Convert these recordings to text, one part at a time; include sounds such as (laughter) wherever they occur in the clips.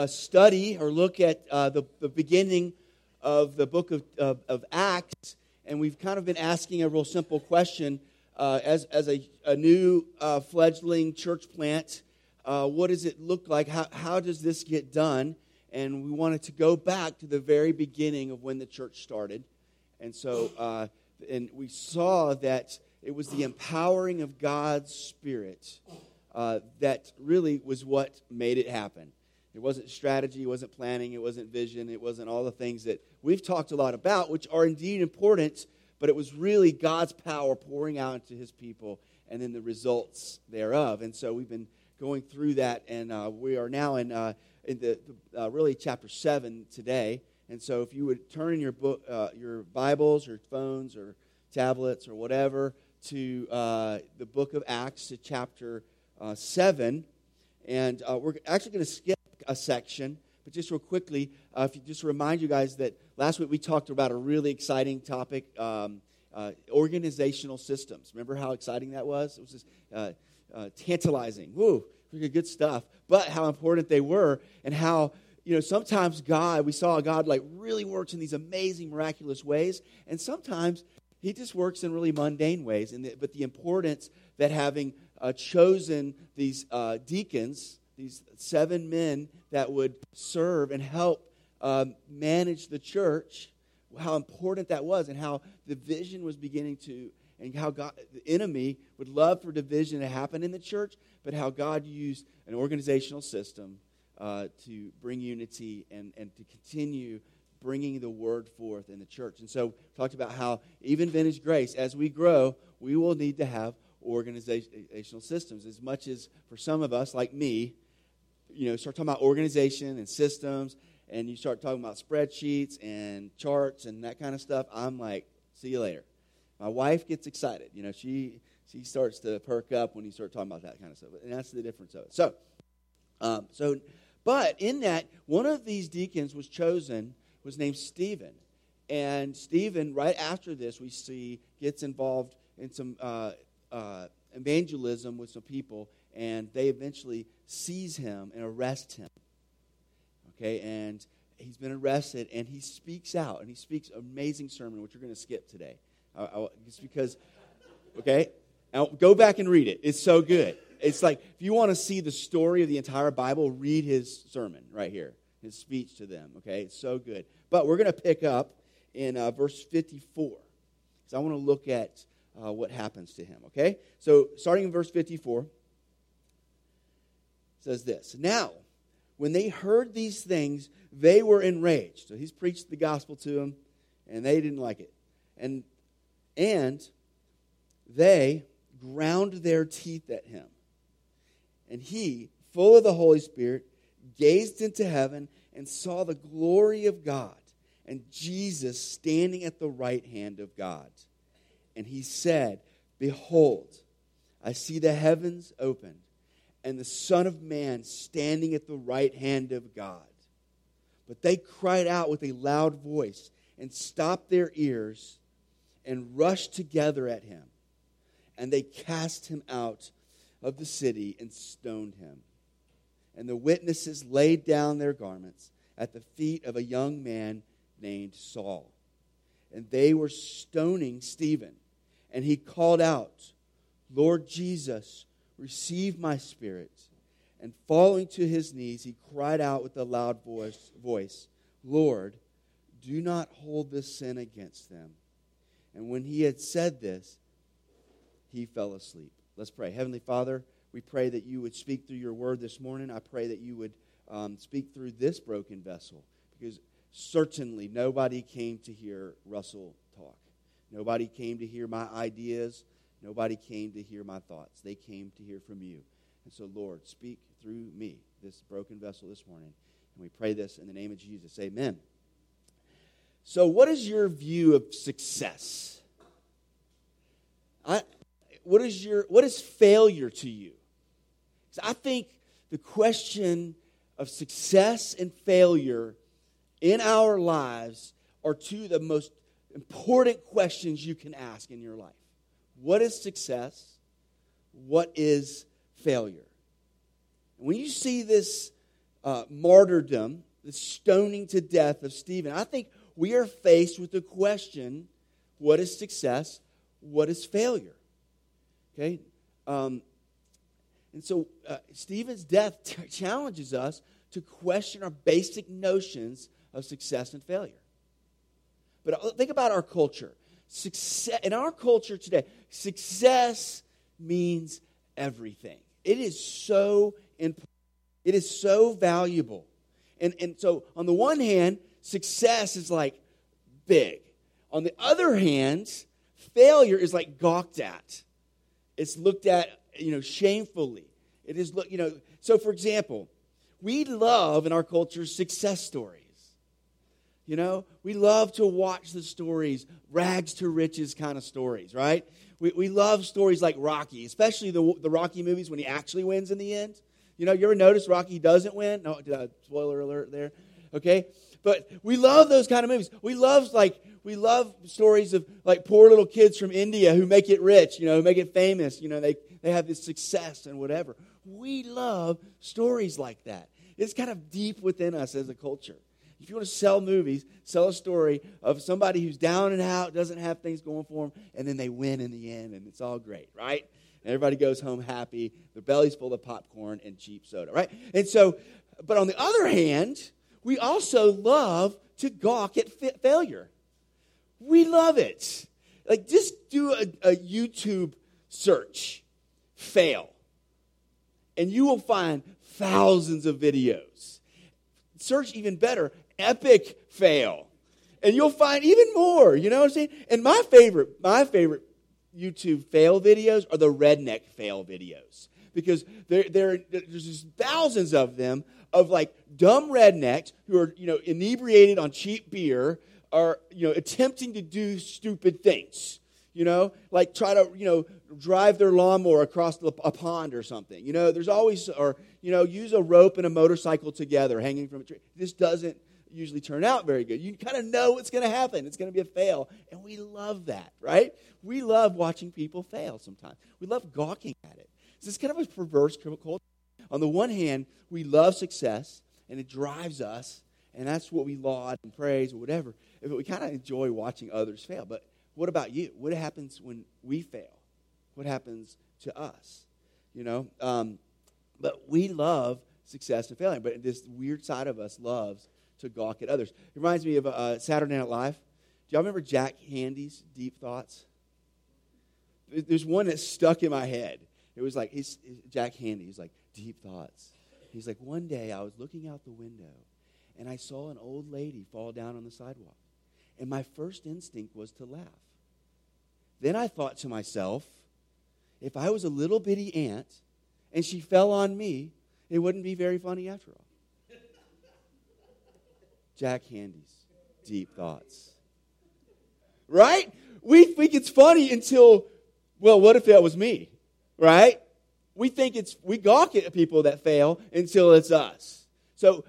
uh, study or look at uh, the, the beginning of the book of, of, of, Acts, and we've kind of been asking a real simple question uh, as, as a, a new uh, fledgling church plant. Uh, what does it look like? How, how does this get done? And we wanted to go back to the very beginning of when the church started. And so, uh, and we saw that it was the empowering of God's Spirit that really was what made it happen. It wasn't strategy, it wasn't planning, it wasn't vision, it wasn't all the things that we've talked a lot about, which are indeed important, but it was really God's power pouring out into his people and then the results thereof. And so we've been going through that, and uh, we are now in, uh, in the, uh, really chapter 7 today. And so if you would turn in your, book, uh, your Bibles or phones or tablets or whatever to uh, the book of Acts to chapter uh, 7. And we're actually going to skip a section. But just real quickly, uh, if you just remind you guys that last week we talked about a really exciting topic um, uh, organizational systems. Remember how exciting that was? It was just uh, uh tantalizing. Woo, good stuff. But how important they were, and how you know sometimes God, we saw God like really works in these amazing, miraculous ways, and sometimes He just works in really mundane ways. And the, but the importance that having uh, chosen these uh, deacons these seven men that would serve and help um, manage the church, how important that was, and how division was beginning to, and how God, the enemy would love for division to happen in the church, but how God used an organizational system uh, to bring unity and, and to continue bringing the word forth in the church. And so, we talked about how even Vintage Grace, as we grow, we will need to have organizational systems. As much as for some of us, like me, you know, start talking about organization and systems, and you start talking about spreadsheets and charts and that kind of stuff, I'm like, see you later. My wife gets excited. You know, she she starts to perk up when you start talking about that kind of stuff, and that's the difference of it. So, um, so, but in that, one of these deacons was chosen was named Stephen, and Stephen, right after this, we see gets involved in some uh, uh, evangelism with some people, and they eventually seize him and arrest him. Okay, and he's been arrested, and he speaks out, and he speaks amazing sermon, which we're going to skip today. I, I, just because, okay? Now, go back and read it. It's so good. It's like, if you want to see the story of the entire Bible, read his sermon right here, his speech to them, okay? It's so good. But we're going to pick up in uh, verse 54, because I want to look at uh, what happens to him, okay? So, starting in verse 54 says this Now, when they heard these things, they were enraged. So he's preached the gospel to them, and they didn't like it. And, and they ground their teeth at him. And he, full of the Holy Spirit, gazed into heaven and saw the glory of God and Jesus standing at the right hand of God. And he said, Behold, I see the heavens opened and the Son of Man standing at the right hand of God. But they cried out with a loud voice and stopped their ears and rushed together at him. And they cast him out of the city and stoned him. And the witnesses laid down their garments at the feet of a young man named Saul. And they were stoning Stephen. And he called out, Lord Jesus, Receive my spirit. And falling to his knees, he cried out with a loud voice, voice Lord, do not hold this sin against them. And when he had said this, he fell asleep. Let's pray. Heavenly Father, we pray that you would speak through your word this morning. I pray that you would um, speak through this broken vessel because certainly nobody came to hear Russell talk. Nobody came to hear my ideas. Nobody came to hear my thoughts. They came to hear from you. And so, Lord, speak through me, this broken vessel this morning. And we pray this in the name of Jesus. Amen. So, what is your view of success? I, what, is your, what is failure to you? I think the question of success and failure in our lives are two of the most important questions you can ask in your life. What is success? What is failure? when you see this uh, martyrdom, the stoning to death of Stephen, I think we are faced with the question what is success? What is failure? Okay? Um, and so uh, Stephen's death t- (laughs) challenges us to question our basic notions of success and failure. But uh, think about our culture. Success, in our culture today, success means everything. It is so important. It is so valuable. And, and so, on the one hand, success is like big. On the other hand, failure is like gawked at. It's looked at, you know, shamefully. It is, look, you know, so for example, we love in our culture success stories. You know, we love to watch the stories, rags to riches kind of stories, right? We, we love stories like Rocky, especially the, the Rocky movies when he actually wins in the end. You know, you ever notice Rocky doesn't win? No, uh, spoiler alert there. Okay? But we love those kind of movies. We love like we love stories of like poor little kids from India who make it rich, you know, who make it famous, you know, they, they have this success and whatever. We love stories like that. It's kind of deep within us as a culture. If you want to sell movies, sell a story of somebody who's down and out, doesn't have things going for them, and then they win in the end, and it's all great, right? And everybody goes home happy, their belly's full of popcorn and cheap soda, right? And so, but on the other hand, we also love to gawk at fa- failure. We love it. Like, just do a, a YouTube search, fail, and you will find thousands of videos. Search even better, epic fail. And you'll find even more, you know what I'm saying? And my favorite, my favorite YouTube fail videos are the redneck fail videos. Because there, there, there's just thousands of them of like dumb rednecks who are, you know, inebriated on cheap beer, are, you know, attempting to do stupid things. You know, like try to, you know, drive their lawnmower across the, a pond or something. You know, there's always, or, you know, use a rope and a motorcycle together hanging from a tree. This doesn't usually turn out very good. You kind of know what's going to happen. It's going to be a fail. And we love that, right? We love watching people fail sometimes. We love gawking at it. So it's kind of a perverse culture. On the one hand, we love success, and it drives us, and that's what we laud and praise or whatever. But we kind of enjoy watching others fail. But what about you? What happens when we fail? What happens to us? You know? Um, but we love success and failing. But this weird side of us loves to gawk at others. It reminds me of uh, Saturday Night Live. Do y'all remember Jack Handey's Deep Thoughts? There's one that stuck in my head. It was like he's, Jack Handey. He's like deep thoughts. He's like one day I was looking out the window and I saw an old lady fall down on the sidewalk, and my first instinct was to laugh. Then I thought to myself, if I was a little bitty ant and she fell on me, it wouldn't be very funny after all. Jack Handey's deep thoughts. Right? We think it's funny until, well, what if that was me? Right? We think it's, we gawk at people that fail until it's us. So,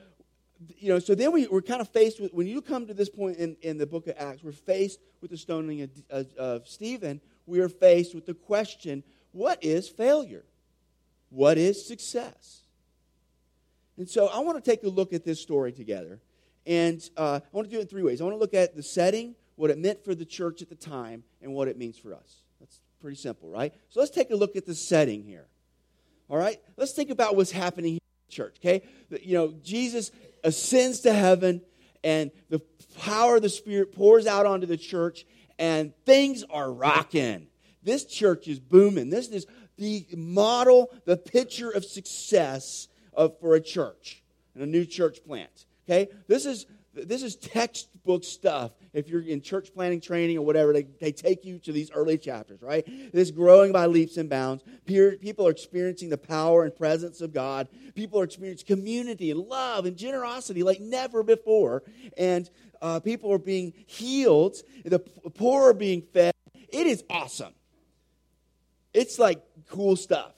you know, so then we, we're kind of faced with, when you come to this point in, in the book of Acts, we're faced with the stoning of, of, of Stephen. We are faced with the question what is failure? What is success? And so I want to take a look at this story together. And uh, I want to do it in three ways. I want to look at the setting, what it meant for the church at the time, and what it means for us. That's pretty simple, right? So let's take a look at the setting here. All right? Let's think about what's happening here in the church, okay? You know, Jesus ascends to heaven, and the power of the Spirit pours out onto the church, and things are rocking. This church is booming. This is the model, the picture of success of, for a church and a new church plant. Okay? This is this is textbook stuff. If you're in church planting training or whatever, they, they take you to these early chapters, right? This growing by leaps and bounds. People are experiencing the power and presence of God. People are experiencing community and love and generosity like never before. And uh, people are being healed. The poor are being fed. It is awesome. It's like cool stuff.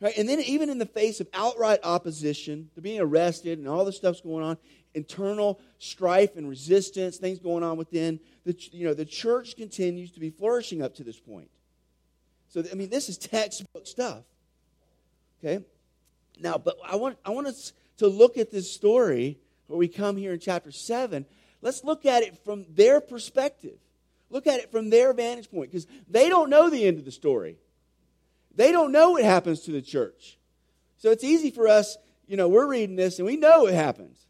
Right? And then, even in the face of outright opposition, they're being arrested and all the stuff's going on, internal strife and resistance, things going on within, the, you know, the church continues to be flourishing up to this point. So, I mean, this is textbook stuff. Okay? Now, but I want, I want us to look at this story where we come here in chapter 7. Let's look at it from their perspective. Look at it from their vantage point because they don't know the end of the story. They don't know what happens to the church. So it's easy for us, you know, we're reading this and we know it happens.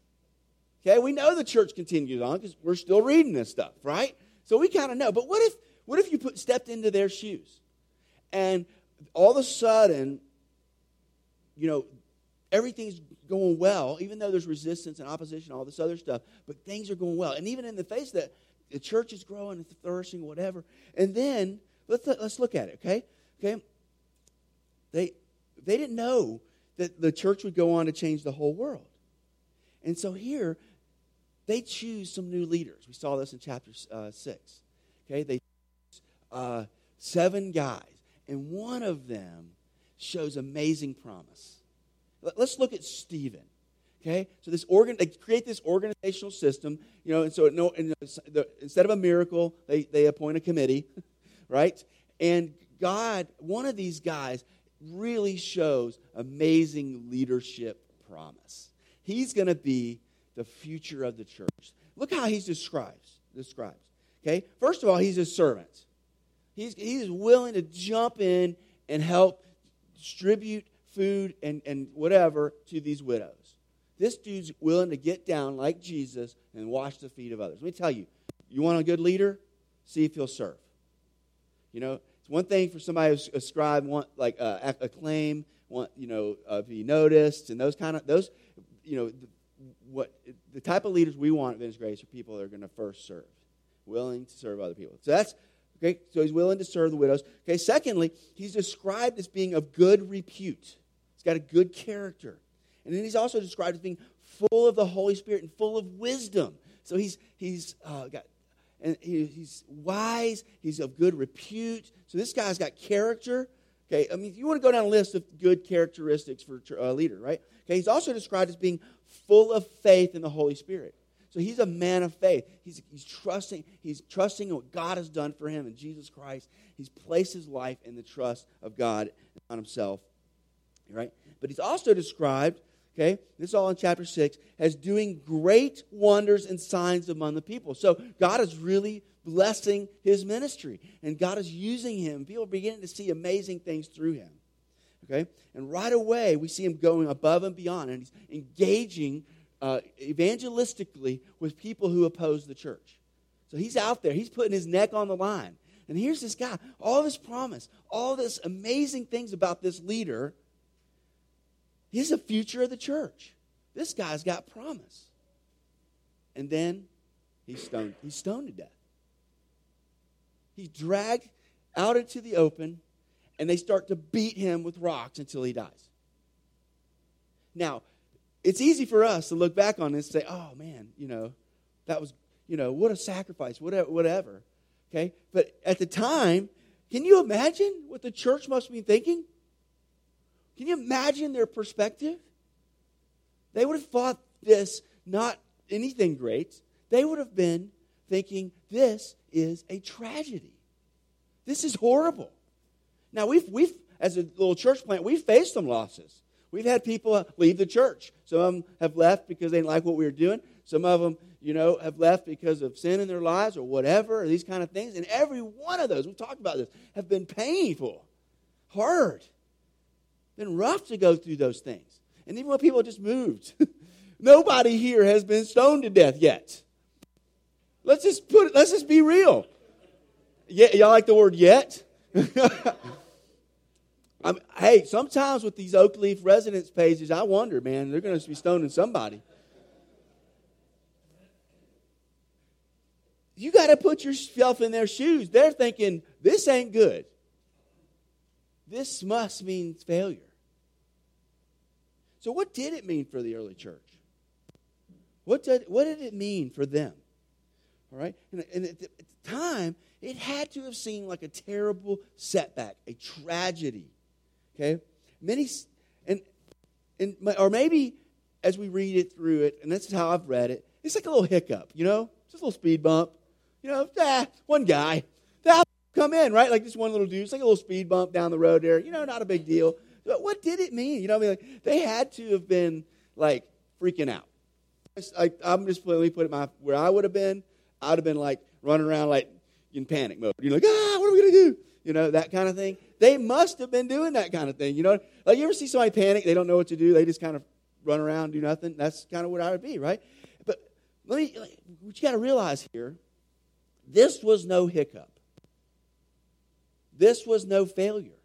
Okay, we know the church continues on because we're still reading this stuff, right? So we kind of know. But what if what if you put stepped into their shoes and all of a sudden, you know, everything's going well, even though there's resistance and opposition, all this other stuff, but things are going well. And even in the face that, the church is growing, it's flourishing, whatever. And then let's let's look at it, okay? Okay. They they didn't know that the church would go on to change the whole world. And so here, they choose some new leaders. We saw this in chapter uh, 6. Okay, they uh, seven guys, and one of them shows amazing promise. Let's look at Stephen. Okay, so this organ, they create this organizational system, you know, and so no, and the, instead of a miracle, they, they appoint a committee, (laughs) right? And God, one of these guys really shows amazing leadership promise. He's going to be the future of the church. Look how he describes. Describes. Okay, first of all, he's a servant. He's, he's willing to jump in and help distribute food and, and whatever to these widows. This dude's willing to get down like Jesus and wash the feet of others. Let me tell you, you want a good leader? See if he'll serve. You know, it's one thing for somebody to ascribe, want like uh, acclaim, want you know, uh, be noticed, and those kind of those, you know, the, what the type of leaders we want at Vintage Grace are people that are going to first serve, willing to serve other people. So that's okay. So he's willing to serve the widows. Okay. Secondly, he's described as being of good repute. He's got a good character. And then he's also described as being full of the Holy Spirit and full of wisdom. So he's, he's uh, got, and he, he's wise, he's of good repute. So this guy's got character. Okay, I mean, you want to go down a list of good characteristics for a uh, leader, right? Okay, he's also described as being full of faith in the Holy Spirit. So he's a man of faith. He's, he's trusting, he's trusting in what God has done for him in Jesus Christ. He's placed his life in the trust of God on himself right? But he's also described, okay, this is all in chapter 6, as doing great wonders and signs among the people. So God is really blessing his ministry, and God is using him. People are beginning to see amazing things through him. Okay? And right away, we see him going above and beyond, and he's engaging uh, evangelistically with people who oppose the church. So he's out there, he's putting his neck on the line. And here's this guy, all this promise, all this amazing things about this leader He's the future of the church. This guy's got promise. And then he's stoned. He's stoned to death. He's dragged out into the open, and they start to beat him with rocks until he dies. Now, it's easy for us to look back on this and say, oh man, you know, that was, you know, what a sacrifice, whatever, whatever. Okay? But at the time, can you imagine what the church must be thinking? Can you imagine their perspective? They would have thought this not anything great. They would have been thinking this is a tragedy. This is horrible. Now we've we've as a little church plant, we've faced some losses. We've had people uh, leave the church. Some of them have left because they didn't like what we were doing. Some of them, you know, have left because of sin in their lives or whatever, or these kind of things. And every one of those, we've talked about this, have been painful, hard been rough to go through those things. And even when people just moved, (laughs) nobody here has been stoned to death yet. Let's just put it, let's just be real. Yeah, y'all like the word yet? (laughs) Hey, sometimes with these Oak Leaf residence pages, I wonder, man, they're going to be stoning somebody. You got to put yourself in their shoes. They're thinking, this ain't good. This must mean failure. So, what did it mean for the early church? What did, what did it mean for them? All right? And, and at, the, time, it had to have seemed like a terrible setback, a tragedy. Okay? Many, and, and or maybe as we read it through it, and this is how I've read it, it's like a little hiccup, you know? Just a little speed bump. You know, ah, one guy. That'll come in, right? Like this one little dude. It's like a little speed bump down the road there. You know, not a big deal. What did it mean? You know, I mean, like, they had to have been like freaking out. I, am just let me put it my where I would have been. I'd have been like running around like in panic mode. You're like, ah, what are we gonna do? You know, that kind of thing. They must have been doing that kind of thing. You know, like you ever see somebody panic? They don't know what to do. They just kind of run around, do nothing. That's kind of what I would be, right? But let me. What you got to realize here, this was no hiccup. This was no failure.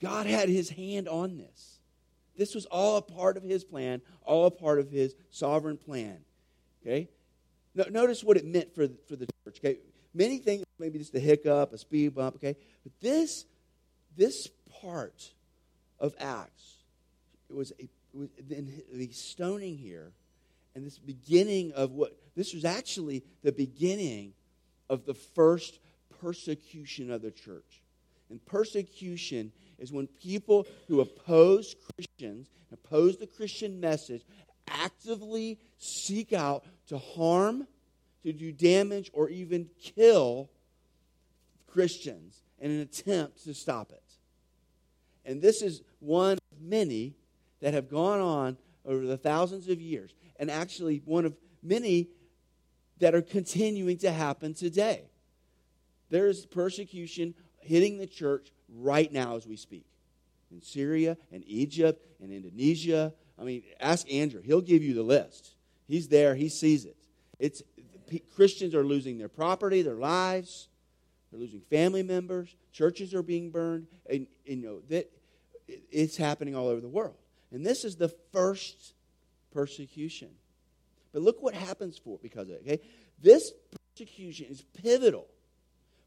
God had his hand on this. This was all a part of his plan, all a part of his sovereign plan. Okay? No, notice what it meant for, for the church. Okay? Many things, maybe just a hiccup, a speed bump, okay? But this, this part of Acts, it was, a, it was the stoning here, and this beginning of what, this was actually the beginning of the first persecution of the church. And persecution is when people who oppose Christians, oppose the Christian message, actively seek out to harm, to do damage, or even kill Christians in an attempt to stop it. And this is one of many that have gone on over the thousands of years, and actually one of many that are continuing to happen today. There is persecution hitting the church right now as we speak. In Syria and Egypt and Indonesia. I mean, ask Andrew. He'll give you the list. He's there, he sees it. It's Christians are losing their property, their lives. They're losing family members. Churches are being burned. And, you know that it's happening all over the world. And this is the first persecution. But look what happens for because of it. Okay, this persecution is pivotal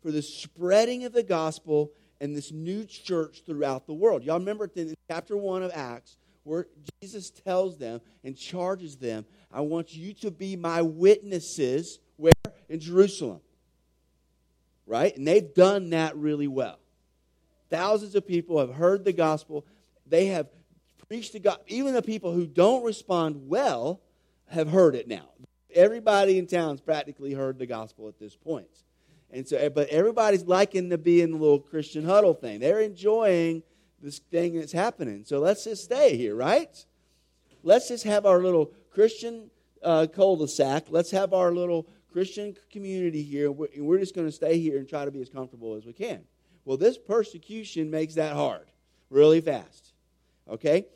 for the spreading of the gospel and this new church throughout the world. Y'all remember in chapter 1 of Acts where Jesus tells them and charges them, I want you to be my witnesses where? In Jerusalem. Right? And they've done that really well. Thousands of people have heard the gospel. They have preached the gospel. Even the people who don't respond well have heard it now. Everybody in town's practically heard the gospel at this point. And so, but everybody's liking to be in the little Christian huddle thing. They're enjoying this thing that's happening. So let's just stay here, right? Let's just have our little Christian uh, cul-de-sac. Let's have our little Christian community here. And we're just going to stay here and try to be as comfortable as we can. Well, this persecution makes that hard really fast. Okay?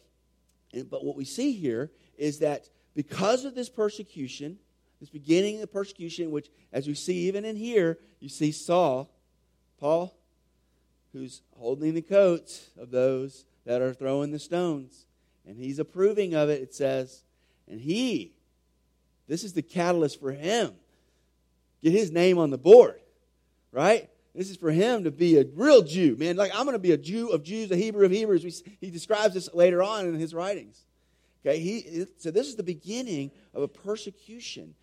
And, but what we see here is that because of this persecution, this beginning of the persecution, which, as we see even in here, you see Saul, Paul, who's holding the coats of those that are throwing the stones. And he's approving of it, it says. And he, this is the catalyst for him. Get his name on the board, right? This is for him to be a real Jew, man. Like, I'm going to be a Jew of Jews, a Hebrew of Hebrews. he describes this later on in his writings. Okay, he, so this is the beginning of a persecution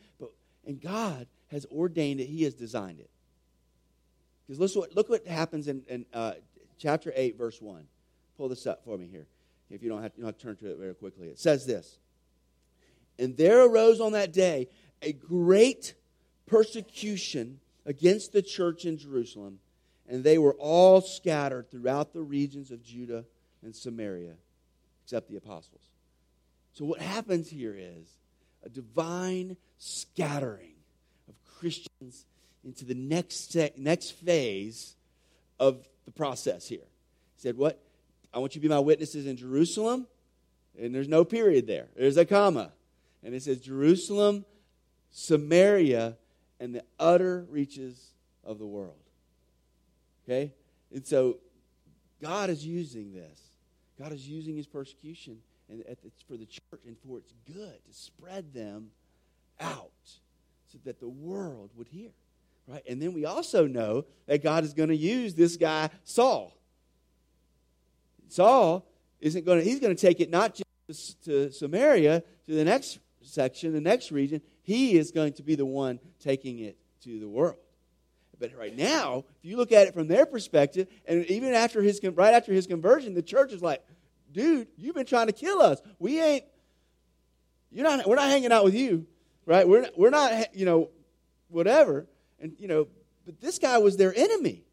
and God has ordained it, He has designed it. Because look, what, look what happens in, in uh, chapter 8, verse 1. Pull this up for me here, if you don't, have, you don't have to turn to it very quickly. It says this And there arose on that day a great persecution against the church in Jerusalem, and they were all scattered throughout the regions of Judah and Samaria, except the apostles. So, what happens here is a divine scattering of Christians into the next, next phase of the process here. He said, What? I want you to be my witnesses in Jerusalem. And there's no period there, there's a comma. And it says, Jerusalem, Samaria, and the utter reaches of the world. Okay? And so God is using this. God is using his persecution and for the church and for its good to spread them out so that the world would hear. Right? And then we also know that God is going to use this guy, Saul. Saul isn't going to, he's going to take it not just to Samaria, to the next section, the next region. He is going to be the one taking it to the world. But right now, if you look at it from their perspective, and even after his right after his conversion, the church is like, dude, you've been trying to kill us. We ain't, you're not, we're not hanging out with you, right? We're, we're not, you know, whatever. And, you know, but this guy was their enemy.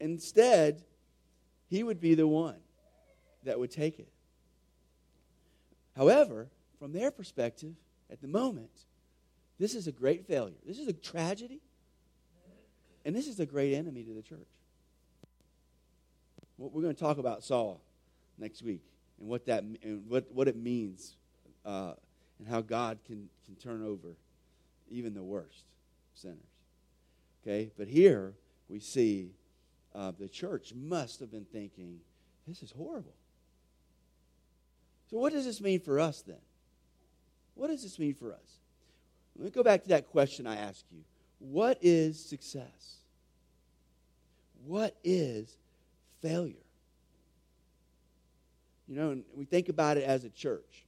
Instead, he would be the one that would take it. However, from their perspective, at the moment, this is a great failure. This is a tragedy. And this is a great enemy to the church. We're going to talk about Saul next week and what that and what, what it means uh, and how God can, can turn over even the worst sinners. Okay, but here we see uh, the church must have been thinking, this is horrible. So, what does this mean for us then? What does this mean for us? Let me go back to that question I asked you. What is success? What is failure? You know, and we think about it as a church.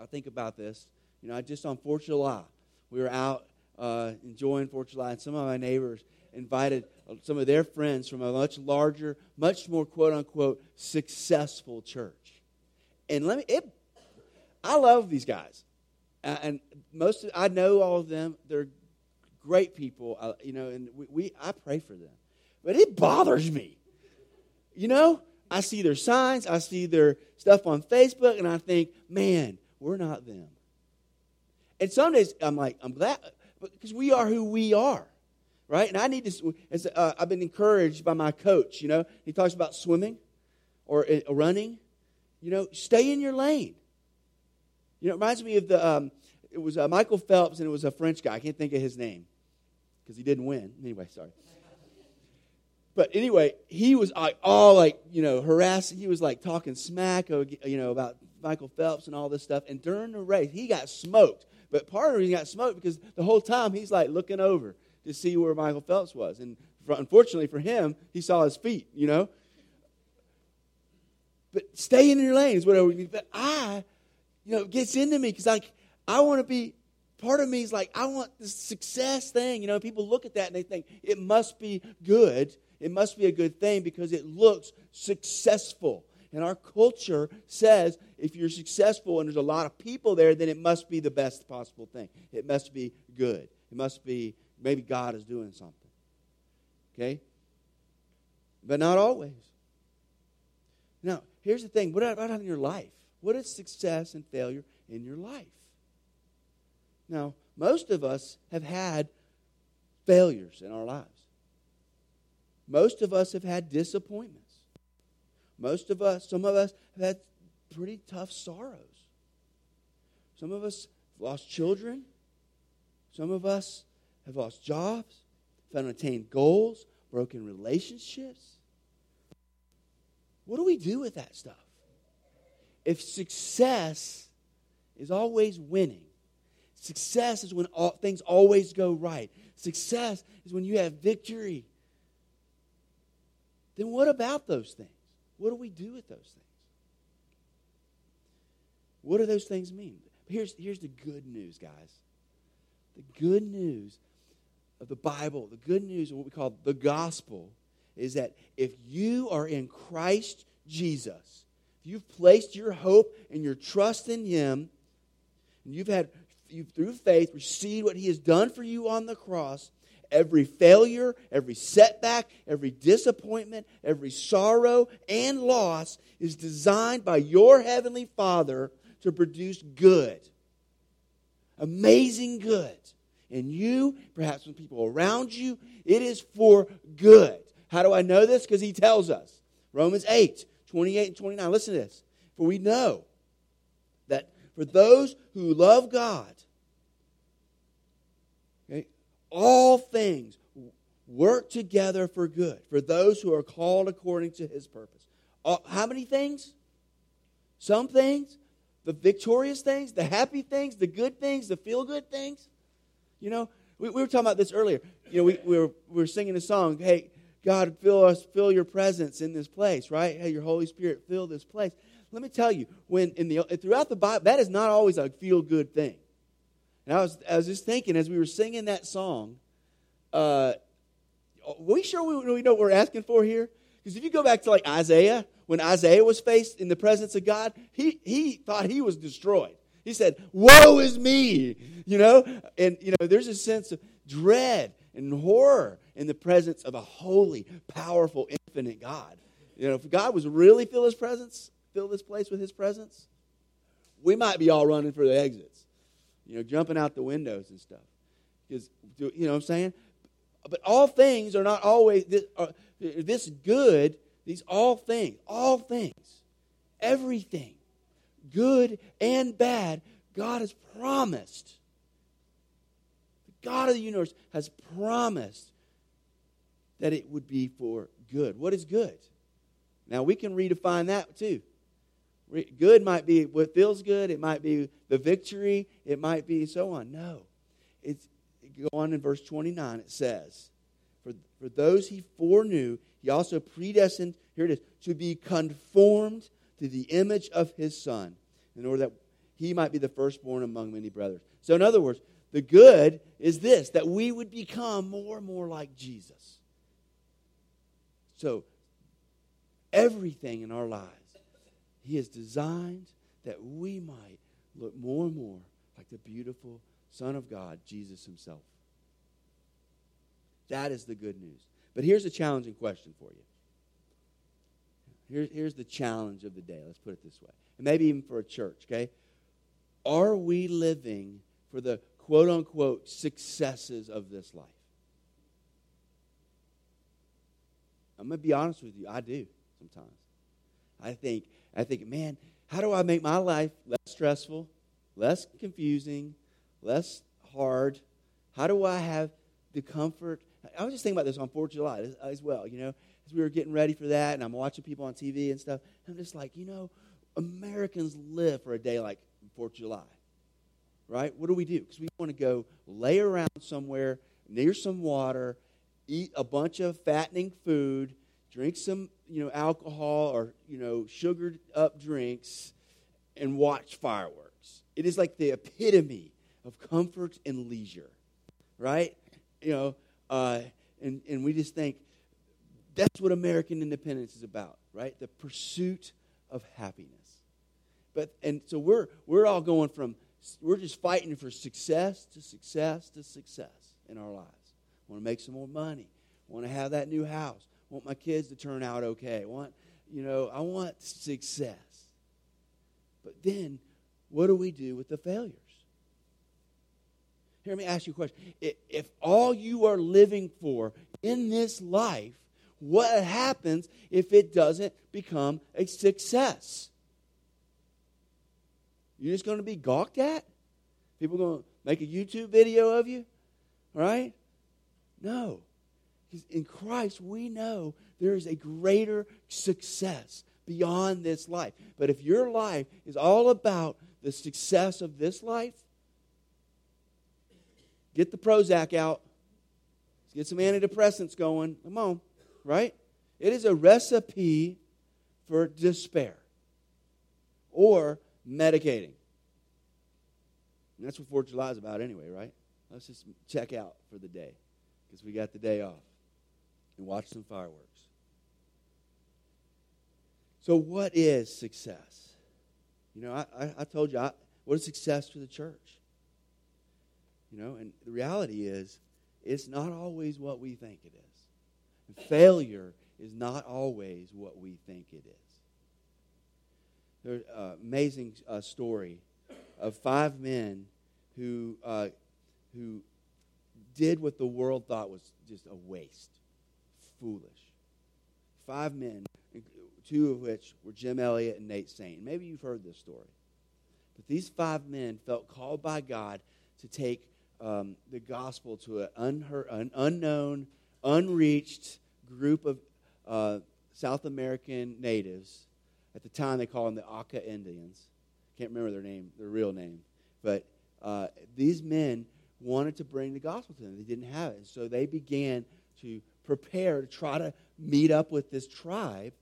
I think about this. You know, I just on 4th of July, we were out uh, enjoying 4th of July, and some of my neighbors invited some of their friends from a much larger, much more quote unquote successful church. And let me, it, I love these guys. Uh, and most, of, I know all of them. They're great people, uh, you know, and we, we, I pray for them. But it bothers me. You know, I see their signs, I see their stuff on Facebook, and I think, man, we're not them. And some days I'm like, I'm glad, because we are who we are right? And I need to, as, uh, I've been encouraged by my coach, you know, he talks about swimming or uh, running. You know, stay in your lane. You know, it reminds me of the, um, it was uh, Michael Phelps and it was a French guy. I can't think of his name because he didn't win. Anyway, sorry. But anyway, he was like all like, you know, harassing. He was like talking smack, uh, you know, about Michael Phelps and all this stuff. And during the race, he got smoked. But part of it, he got smoked because the whole time he's like looking over to see where Michael Phelps was. And for, unfortunately for him, he saw his feet, you know. But stay in your lanes, whatever. But I, you know, it gets into me because like I want to be. Part of me is like I want this success thing. You know, people look at that and they think it must be good. It must be a good thing because it looks successful. And our culture says if you're successful and there's a lot of people there, then it must be the best possible thing. It must be good. It must be maybe God is doing something. Okay? But not always. Now, here's the thing what about in your life? What is success and failure in your life? Now, most of us have had failures in our lives. Most of us have had disappointments. Most of us, some of us have had pretty tough sorrows. Some of us have lost children. Some of us have lost jobs, failed to attain goals, broken relationships. What do we do with that stuff? If success is always winning, success is when all, things always go right, success is when you have victory, then what about those things? What do we do with those things? What do those things mean? Here's, here's the good news, guys. The good news of the Bible, the good news of what we call the gospel, is that if you are in Christ Jesus, if you've placed your hope and your trust in Him, and you've had, you've through faith received what He has done for you on the cross, every failure, every setback, every disappointment, every sorrow and loss is designed by your Heavenly Father to produce good. Amazing good And you, perhaps with people around you. It is for good. How do I know this? Because he tells us. Romans 8, 28 and 29. Listen to this. For we know that for those who love God, all things work together for good for those who are called according to his purpose. How many things? Some things, the victorious things, the happy things, the good things, the feel good things. You know, we, we were talking about this earlier. You know, we, we, were, we were singing a song, hey, God, fill us, fill your presence in this place, right? Hey, your Holy Spirit, fill this place. Let me tell you, when in the throughout the Bible, that is not always a feel good thing. And I was, I was just thinking as we were singing that song, uh, we sure we, we know what we're asking for here? Because if you go back to like Isaiah, when Isaiah was faced in the presence of God, he, he thought he was destroyed. He said, Woe is me! You know? And, you know, there's a sense of dread and horror in the presence of a holy, powerful, infinite God. You know, if God was really fill his presence, fill this place with his presence, we might be all running for the exits. You know, jumping out the windows and stuff. Because you know what I'm saying? But all things are not always this, this good, these all things, all things, everything, good and bad, God has promised. The God of the universe has promised that it would be for good. What is good? Now we can redefine that too. Good might be what feels good, it might be the victory, it might be so on. No. It's go on in verse 29, it says, For, for those he foreknew, he also predestined, here it is, to be conformed to the image of his son, in order that he might be the firstborn among many brothers. So, in other words, the good is this that we would become more and more like Jesus. So, everything in our lives, He has designed that we might look more and more like the beautiful Son of God, Jesus Himself. That is the good news. But here's a challenging question for you. Here's, here's the challenge of the day. Let's put it this way. And maybe even for a church, okay? Are we living for the quote unquote successes of this life? I'm going to be honest with you. I do sometimes. I think, I think, man, how do I make my life less stressful, less confusing, less hard? How do I have the comfort? I was just thinking about this on 4th of July as well, you know, as we were getting ready for that, and I'm watching people on TV and stuff. I'm just like, you know, Americans live for a day like 4th of July, right? What do we do? Because we want to go lay around somewhere near some water, eat a bunch of fattening food, drink some, you know, alcohol or, you know, sugared up drinks, and watch fireworks. It is like the epitome of comfort and leisure, right? You know, uh, and, and we just think that's what American independence is about, right? The pursuit of happiness. But and so we're we're all going from we're just fighting for success to success to success in our lives. Want to make some more money. Want to have that new house. Want my kids to turn out okay. Want you know I want success. But then, what do we do with the failures? Here, let me ask you a question. If all you are living for in this life, what happens if it doesn't become a success? You're just going to be gawked at? People going to make a YouTube video of you? Right? No. In Christ, we know there is a greater success beyond this life. But if your life is all about the success of this life, get the Prozac out. Get some antidepressants going. Come on, right? It is a recipe for despair or medicating. And that's what 4th of July is about anyway, right? Let's just check out for the day because we got the day off and watch some fireworks. So, what is success? You know, I, I, I told you, I, what is success for the church? You know, and the reality is, it's not always what we think it is. And failure is not always what we think it is. There's an amazing uh, story of five men who, uh, who did what the world thought was just a waste, foolish. Five men, two of which were Jim Elliot and Nate Saint. Maybe you've heard this story. But these five men felt called by God to take um, the gospel to an, unheard, an unknown, unreached group of uh, South American natives at the time, they called them the Auca Indians. Can't remember their name, their real name. But uh, these men wanted to bring the gospel to them. They didn't have it. So they began to prepare to try to meet up with this tribe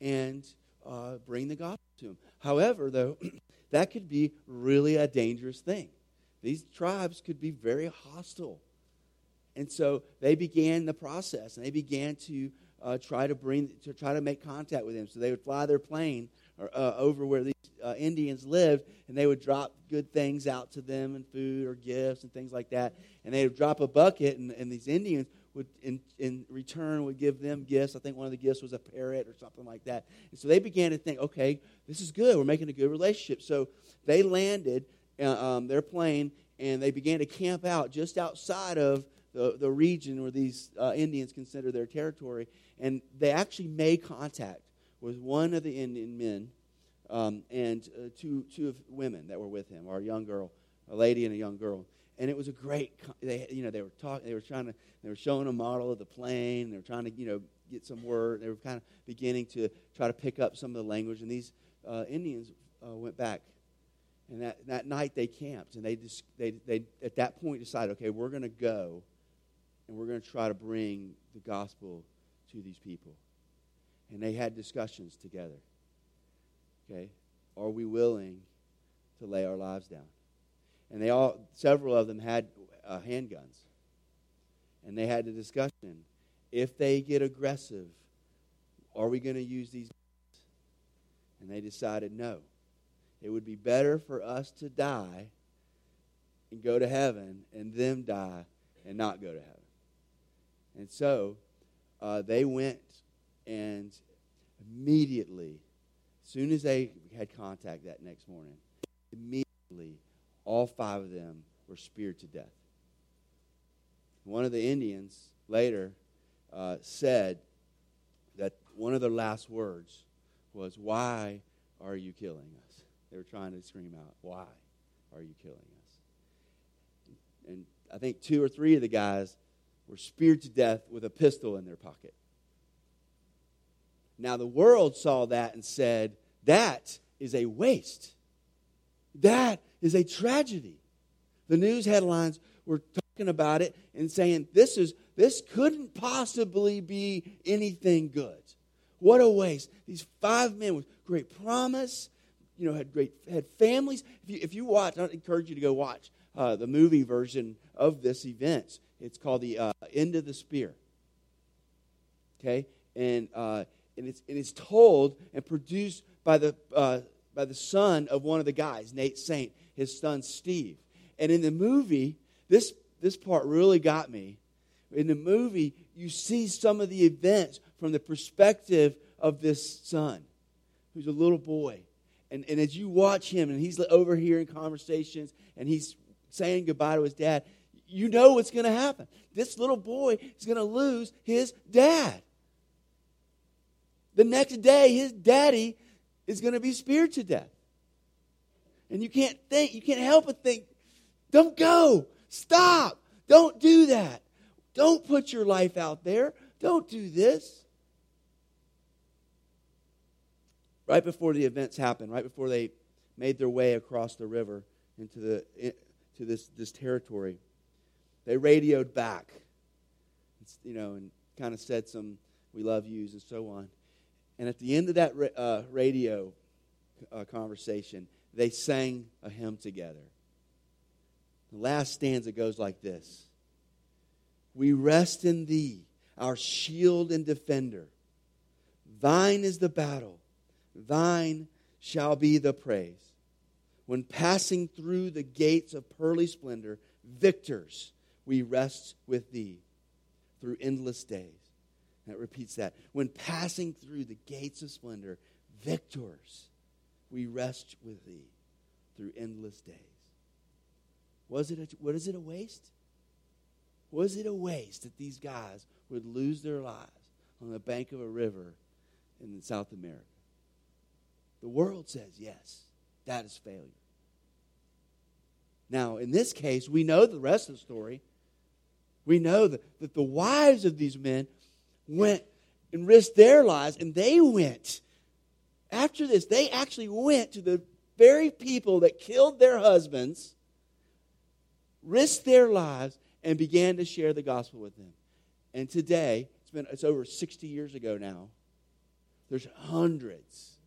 and uh, bring the gospel to them. However, though, (clears throat) that could be really a dangerous thing. These tribes could be very hostile. And so they began the process and they began to uh, try to bring to try to make contact with him. So they would fly their plane or, uh, over where these uh, Indians lived, and they would drop good things out to them and food or gifts and things like that. And they would drop a bucket, and, and these Indians would in, in return would give them gifts. I think one of the gifts was a parrot or something like that. And so they began to think, okay, this is good. We're making a good relationship. So they landed uh, um, their plane and they began to camp out just outside of the, the region where these uh, Indians consider their territory. And they actually made contact with one of the Indian men um, and uh, two, two of women that were with him, or a young girl, a lady and a young girl. And it was a great, they, you know, they were talking, they were trying to, they were showing a model of the plane. They were trying to, you know, get some word. They were kind of beginning to try to pick up some of the language. And these uh, Indians uh, went back. And that, that night they camped. And they, just, they, they, at that point, decided, okay, we're going to go and we're going to try to bring the gospel to these people. And they had discussions together. Okay? Are we willing to lay our lives down? And they all, several of them had uh, handguns. And they had a discussion. If they get aggressive, are we going to use these? And they decided no. It would be better for us to die and go to heaven and them die and not go to heaven. And so uh, they went and immediately, as soon as they had contact that next morning, immediately all five of them were speared to death. One of the Indians later uh, said that one of their last words was, Why are you killing us? They were trying to scream out, Why are you killing us? And I think two or three of the guys were speared to death with a pistol in their pocket. Now, the world saw that and said, That is a waste. That is a tragedy. The news headlines were talking about it and saying, This, is, this couldn't possibly be anything good. What a waste. These five men with great promise, you know, had great had families. If you, if you watch, I encourage you to go watch uh, the movie version of this event. It's called the uh, End of the Spear. Okay, and uh, and it's and it's told and produced by the uh, by the son of one of the guys, Nate Saint, his son Steve. And in the movie, this this part really got me. In the movie, you see some of the events from the perspective of this son, who's a little boy. And, and as you watch him, and he's overhearing conversations, and he's saying goodbye to his dad, you know what's going to happen. This little boy is going to lose his dad. The next day, his daddy is going to be speared to death. And you can't think, you can't help but think, don't go. Stop. Don't do that. Don't put your life out there. Don't do this. Right before the events happened, right before they made their way across the river into the to this, this territory, they radioed back, you know, and kind of said some "we love yous" and so on. And at the end of that uh, radio uh, conversation, they sang a hymn together. The last stanza goes like this We rest in thee, our shield and defender. Thine is the battle, thine shall be the praise. When passing through the gates of pearly splendor, victors, we rest with thee through endless days. It repeats that. When passing through the gates of splendor, victors, we rest with thee through endless days. Was it a, what is it a waste? Was it a waste that these guys would lose their lives on the bank of a river in South America? The world says yes, that is failure. Now, in this case, we know the rest of the story. We know that, that the wives of these men went and risked their lives, and they went. After this, they actually went to the very people that killed their husbands, risked their lives, and began to share the gospel with them. And today, it's been it's over 60 years ago now. There's hundreds,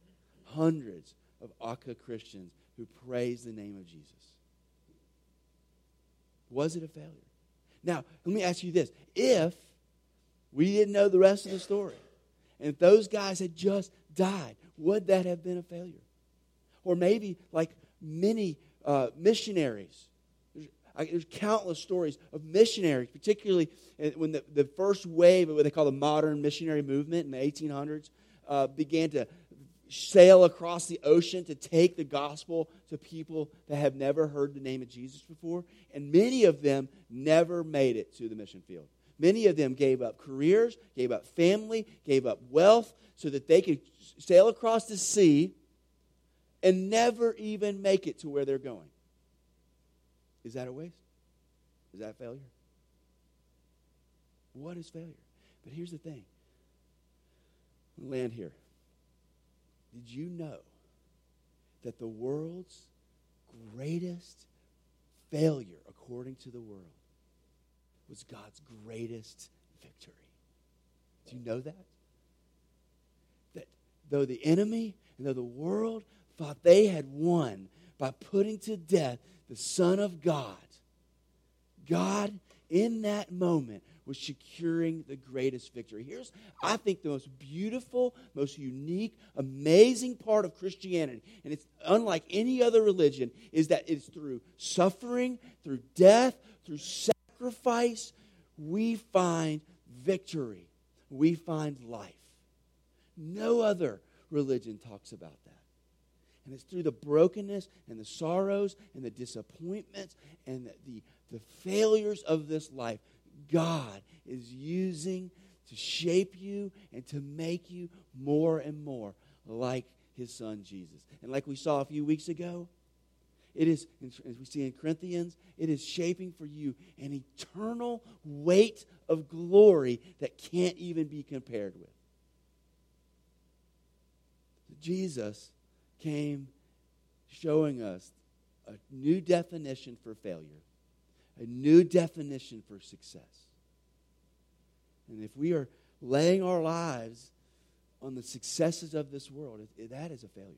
hundreds of Auca Christians who praise the name of Jesus. Was it a failure? Now, let me ask you this. If we didn't know the rest of the story. And if those guys had just died, would that have been a failure? Or maybe, like many uh, missionaries, I, there's countless stories of missionaries, particularly when the, the first wave of what they call the modern missionary movement in the 1800s uh, began to sail across the ocean to take the gospel to people that have never heard the name of Jesus before. And many of them never made it to the mission field. Many of them gave up careers, gave up family, gave up wealth so that they could sail across the sea and never even make it to where they're going. Is that a waste? Is that failure? What is failure? But here's the thing. land here. Did you know that the world's greatest failure, according to the world, was God's greatest victory? Do you know that? That though the enemy and though the world thought they had won by putting to death the Son of God, God, in that moment, was securing the greatest victory. Here's, I think, the most beautiful, most unique, amazing part of Christianity, and it's unlike any other religion, is that it's through suffering, through death, through sacrifice, we find victory. We find life. No other religion talks about that. And it's through the brokenness and the sorrows and the disappointments and the, the, the failures of this life God is using to shape you and to make you more and more like his son Jesus. And like we saw a few weeks ago, it is, as we see in Corinthians, it is shaping for you an eternal weight of glory that can't even be compared with. Jesus came showing us a new definition for failure a new definition for success. And if we are laying our lives on the successes of this world, that is a failure.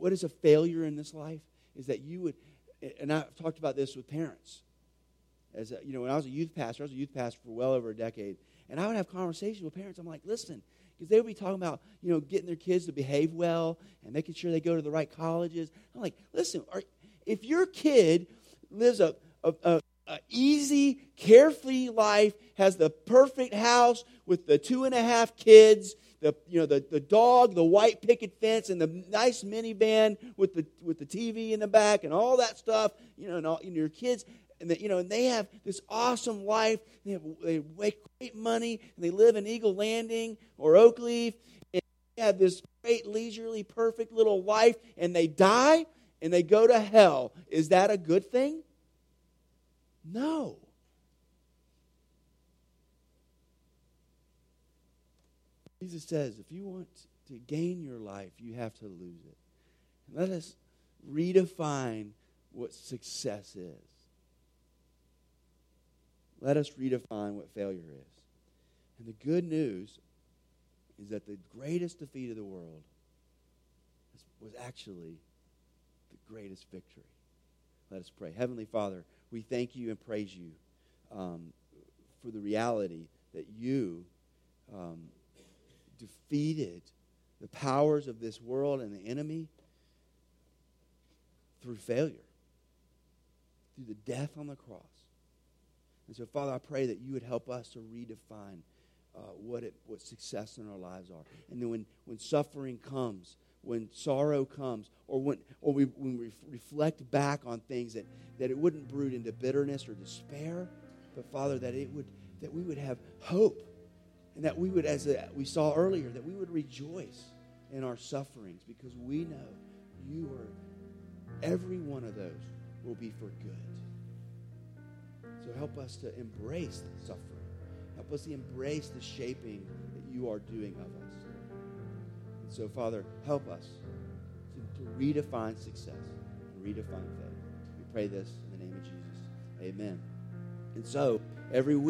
What is a failure in this life is that you would, and I've talked about this with parents. As a, you know, when I was a youth pastor, I was a youth pastor for well over a decade, and I would have conversations with parents. I'm like, listen, because they would be talking about you know getting their kids to behave well and making sure they go to the right colleges. I'm like, listen, are, if your kid lives a, a, a, easy, carefree life, has the perfect house with the two and a half kids, the you know the, the dog, the white picket fence, and the nice minivan with the with the TV in the back and all that stuff. You know, and, all, and your kids, and the, you know, and they have this awesome life. They have they make great money, and they live in Eagle Landing or Oakleaf, and they have this great leisurely, perfect little life, and they die and they go to hell, is that a good thing? No. Jesus says, if you want to gain your life, you have to lose it. let us redefine what success is. Let us redefine what failure is. And the good news is that the greatest defeat of the world was actually the greatest victory. Let us pray. Heavenly Father, we thank you and praise you um, for the reality that you um, defeated the powers of this world and the enemy through failure, through the death on the cross. And so, Father, I pray that you would help us to redefine uh, what, it, what success in our lives are. And then when, when suffering comes, when sorrow comes or when, or we, when we reflect back on things that, that it wouldn't brood into bitterness or despair, but Father, that it would that we would have hope and that we would, as we saw earlier, that we would rejoice in our sufferings because we know you are every one of those will be for good. So help us to embrace suffering. Help us to embrace the shaping that you are doing of us. And so, Father, help us to, to redefine success and redefine faith. We pray this in the name of Jesus. Amen. And so, every week,